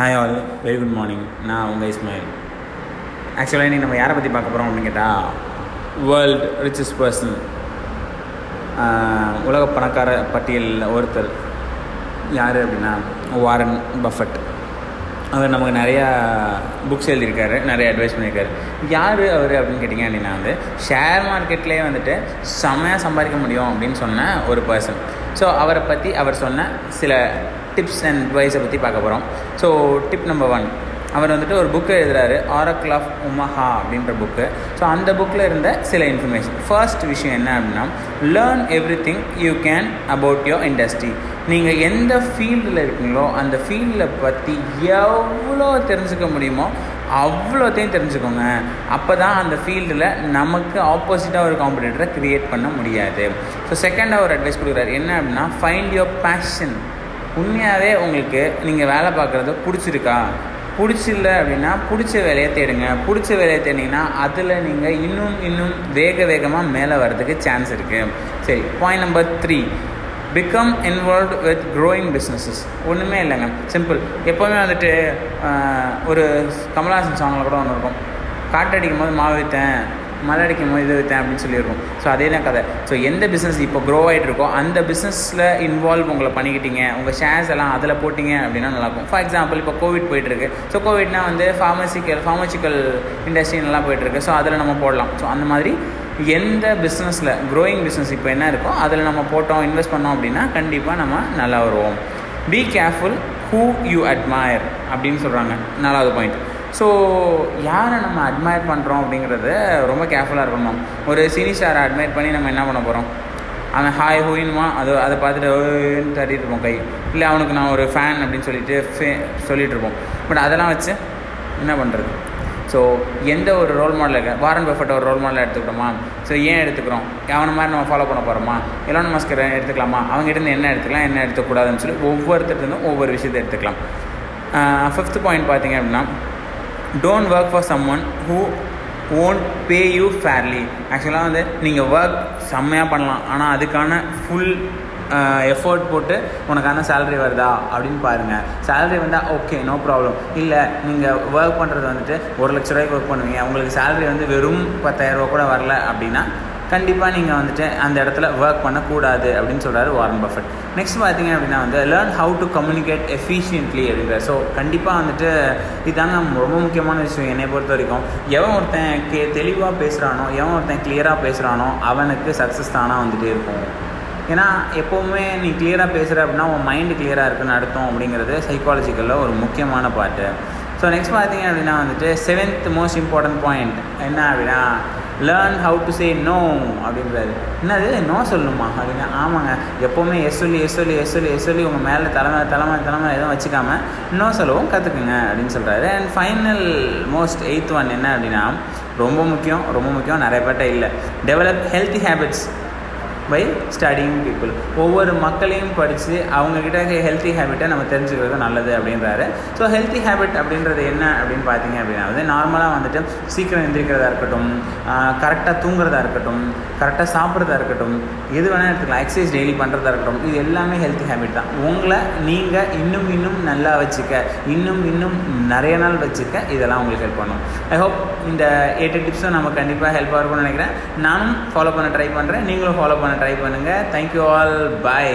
Hi all very good morning நான் உங்கள் இஸ்மாயில். ஆக்சுவலாக இன்றைக்கி நம்ம யாரை பற்றி பார்க்க போகிறோம் அப்படின்னு கேட்டால் வேர்ல்டு ரிச்சஸ்ட் பர்சன் உலக பணக்கார பட்டியலில் ஒருத்தர் யார் அப்படின்னா வாரன் பஃபட் அவர் நமக்கு நிறையா புக்ஸ் எழுதியிருக்காரு நிறைய அட்வைஸ் பண்ணியிருக்காரு. யார் அவர் அப்படின்னு கேட்டிங்க அப்படின்னா வந்து ஷேர் மார்க்கெட்லேயே வந்துட்டு செம்மையாக சம்பாதிக்க முடியும் அப்படின்னு சொன்ன ஒரு பர்சன் ஸோ அவரை பற்றி அவர் சொன்ன சில டிப்ஸ் அண்ட் அட்வைஸை பற்றி பார்க்க போகிறோம் ஸோ டிப் நம்பர் ஒன் அவர் வந்துட்டு ஒரு புக்கு எழுதுறாரு ஆரக்கிள் ஆஃப் உமஹா அப்படின்ற புக்கு ஸோ அந்த புக்கில் இருந்த சில இன்ஃபர்மேஷன் ஃபர்ஸ்ட் விஷயம் என்ன அப்படின்னா learn everything you can about your industry நீங்கள் எந்த ஃபீல்டில் இருக்கீங்களோ அந்த ஃபீல்டில் பற்றி எவ்வளோ தெரிஞ்சுக்க முடியுமோ அவ்வளோத்தையும் தெரிஞ்சுக்கோங்க. அப்போ தான் அந்த ஃபீல்டில் நமக்கு ஆப்போசிட்டாக ஒரு காம்படிட்டரை க்ரியேட் பண்ண முடியாது. ஸோ செகண்டாக ஒரு அட்வைஸ் கொடுக்குறாரு. என்ன அப்படின்னா ஃபைண்ட் யோர் பேஷன் உண்மையாகவே உங்களுக்கு நீங்கள் வேலை பார்க்குறது பிடிச்சிருக்கா? பிடிச்சில்ல அப்படின்னா பிடிச்ச வேலையை தேடுங்க. பிடிச்ச வேலையை தேடிங்கன்னா அதில் நீங்கள் இன்னும் இன்னும் வேக வேகமாக மேலே வர்றதுக்கு சான்ஸ் இருக்குது சரி point number three become involve with growing businesses ஒன்றுமே இல்லைங்க. சிம்பிள் எப்போவுமே வந்துட்டு ஒரு கமல்ஹாசன் சாங்கில் கூட ஒன்று இருக்கும். காற்றடிக்கும் போது மாவு விற்றேன் மழை அடிக்கும் போது இது விற்றேன் அப்படின்னு சொல்லியிருக்கோம் ஸோ அதே தான் கதை. ஸோ எந்த பிஸ்னஸ் இப்போ க்ரோ ஆகிட்டு இருக்கோ அந்த பிஸ்னஸில் இன்வால்வ் உங்களை பண்ணிக்கிட்டீங்க உங்கள் ஷேர்ஸ் எல்லாம் அதில் போட்டிங்க அப்படின்னா நல்லாயிருக்கும் ஃபார் எக்ஸாம்பிள் இப்போ கோவிட் போயிட்டுருக்கு. ஸோ கோவிட்னா வந்து ஃபார்மசிக்கல் ஃபார்மசிக்கல் இண்டஸ்ட்ரி நல்லா போயிட்டுருக்கு. ஸோ அதில் நம்ம போடலாம். ஸோ அந்த மாதிரி எந்த பிஸ்னஸில் க்ரோயிங் பிஸ்னஸ் இப்போ என்ன இருக்கோ அதில் நம்ம போட்டோம் இன்வெஸ்ட் பண்ணோம் அப்படின்னா கண்டிப்பாக நம்ம நல்லா வருவோம். Be careful who you admire அப்படின்னு சொல்கிறாங்க நாலாவது பாயிண்ட் ஸோ யாரை நம்ம அட்மையர் பண்ணுறோம் அப்படிங்கிறத ரொம்ப கேர்ஃபுல்லாக இருக்கணும் ஒரு சினி ஸ்டாரை அட்மையர் பண்ணி நம்ம என்ன பண்ண போகிறோம் அவன் ஹாய் ஹூயின்மா அது அதை பார்த்துட்டு தட்டிட்டு இருப்போம் கை. இல்லை அவனுக்கு நான் ஒரு ஃபேன் அப்படின்னு சொல்லிட்டு ஃபே சொல்லிகிட்டு இருப்போம். பட் அதெல்லாம் வச்சு என்ன பண்ணுறது ஸோ எந்த ஒரு ரோல் மாடல் இருக்க வாரன் பஃபட் ஒரு ரோல் மாடலை எடுத்துக்கிட்டோமா ஸோ ஏன் எடுத்துக்கிறோம்? அவனை மாதிரி நம்ம ஃபாலோ பண்ண போகிறோமா எலோன் மஸ்கர் எடுத்துக்கலாமா? அவங்ககிட்ட என்ன எடுத்துக்கலாம் என்ன எடுத்துக்கூடாதுன்னு சொல்லி ஒவ்வொருத்தருந்தும் ஒவ்வொரு விஷயத்தை எடுத்துக்கலாம். ஃபிஃப்த் பாயிண்ட் பார்த்தீங்க அப்படின்னா don't work for someone who won't pay you fairly ஆக்சுவலாக வந்து நீங்கள் ஒர்க் செம்மையாக பண்ணலாம். ஆனால் அதுக்கான ஃபுல் எஃபோர்ட் போட்டு உனக்கான சேலரி வருதா? அப்படின்னு பாருங்கள் சேலரி வந்தால் ஓகே நோ ப்ராப்ளம் இல்லை நீங்கள் ஒர்க் பண்ணுறது வந்துட்டு ஒரு லட்ச ரூபாய்க்கு ஒர்க் பண்ணுவீங்க. உங்களுக்கு சேலரி வந்து வெறும் பத்தாயிரரூபா கூட வரல அப்படின்னா கண்டிப்பாக நீங்கள் வந்துட்டு அந்த இடத்துல ஒர்க் பண்ணக்கூடாது அப்படின்னு சொல்கிறாரு வாரன் பஃபட் நெக்ஸ்ட் பார்த்தீங்க அப்படின்னா வந்து learn how to communicate efficiently அப்படிங்கிற ஸோ கண்டிப்பாக வந்துட்டு இதுதாங்க ரொம்ப முக்கியமான விஷயம் என்னை பொறுத்த வரைக்கும். எவன் ஒருத்தன் கே தெளிவாக பேசுகிறானோ எவன் ஒருத்தன் கிளியராக பேசுகிறானோ அவனுக்கு சக்ஸஸ் தானாக வந்துகிட்டே இருக்கும். ஏன்னா எப்போவுமே நீ கிளியராக பேசுகிற அப்படின்னா உன் மைண்டு கிளியராக இருக்குன்னு அர்த்தம் அப்படிங்கிறது சைக்காலஜிக்கலில் ஒரு முக்கியமான பாட்டு ஸோ நெக்ஸ்ட் பார்த்தீங்க அப்படின்னா வந்துட்டு செவன்த் மோஸ்ட் இம்பார்ட்டன்ட் பாயிண்ட் என்ன அப்படின்னா learn how to say no அப்படின்றாரு. என்னது? நோ சொல்லணுமா அப்படின்னா ஆமாங்க. எப்போவுமே எஸ் சொல்லி எஸ் சொல்லி எஸ் சொல்லி எஸ் சொல்லி உங்கள் மேலே தலைமை தலைமை தலைமை எதுவும் வச்சுக்காம நோ சொல்லவும் கற்றுக்குங்க அப்படின்னு சொல்கிறாரு and final most eighth one என்ன அப்படின்னா ரொம்ப முக்கியம் ரொம்ப முக்கியம் நிறைய பேர்ட்ட இல்லை. Develop healthy habits by studying people ஒவ்வொரு மக்களையும் படித்து அவங்கக்கிட்ட ஹெல்த்தி ஹேபிட்டை நம்ம தெரிஞ்சுக்கிறது நல்லது அப்படின்றாரு. ஸோ ஹெல்த்தி ஹேபிட் அப்படின்றது என்ன அப்படின்னு பார்த்தீங்க அப்படின்னா வந்து நார்மலாக வந்துட்டு சீக்கிரம் எந்திரிக்கிறதா இருக்கட்டும் கரெக்டாக தூங்குறதா இருக்கட்டும் கரெக்டாக சாப்பிட்றதா இருக்கட்டும் எது வேணால் எடுத்துக்கலாம். எக்ஸசைஸ் டெய்லி பண்ணுறதா இருக்கட்டும் இது எல்லாமே ஹெல்த்தி ஹேபிட் தான். உங்களை நீங்கள் இன்னும் இன்னும் நல்லா வச்சுக்க இன்னும் இன்னும் நிறைய நாள் வச்சுக்க இதெல்லாம் உங்களுக்கு ஹெல்ப் பண்ணும். ஐ ஹோப் இந்த எட்டு டிப்ஸும் நம்ம கண்டிப்பாக ஹெல்ப்பாக இருக்கும்னு நினைக்கிறேன். நானும் ஃபாலோ பண்ண ட்ரை பண்ணுறேன் நீங்களும் ஃபாலோ பண்ண ட்ரை பண்ணுங்கள் தேங்க்யூ ஆல் பாய்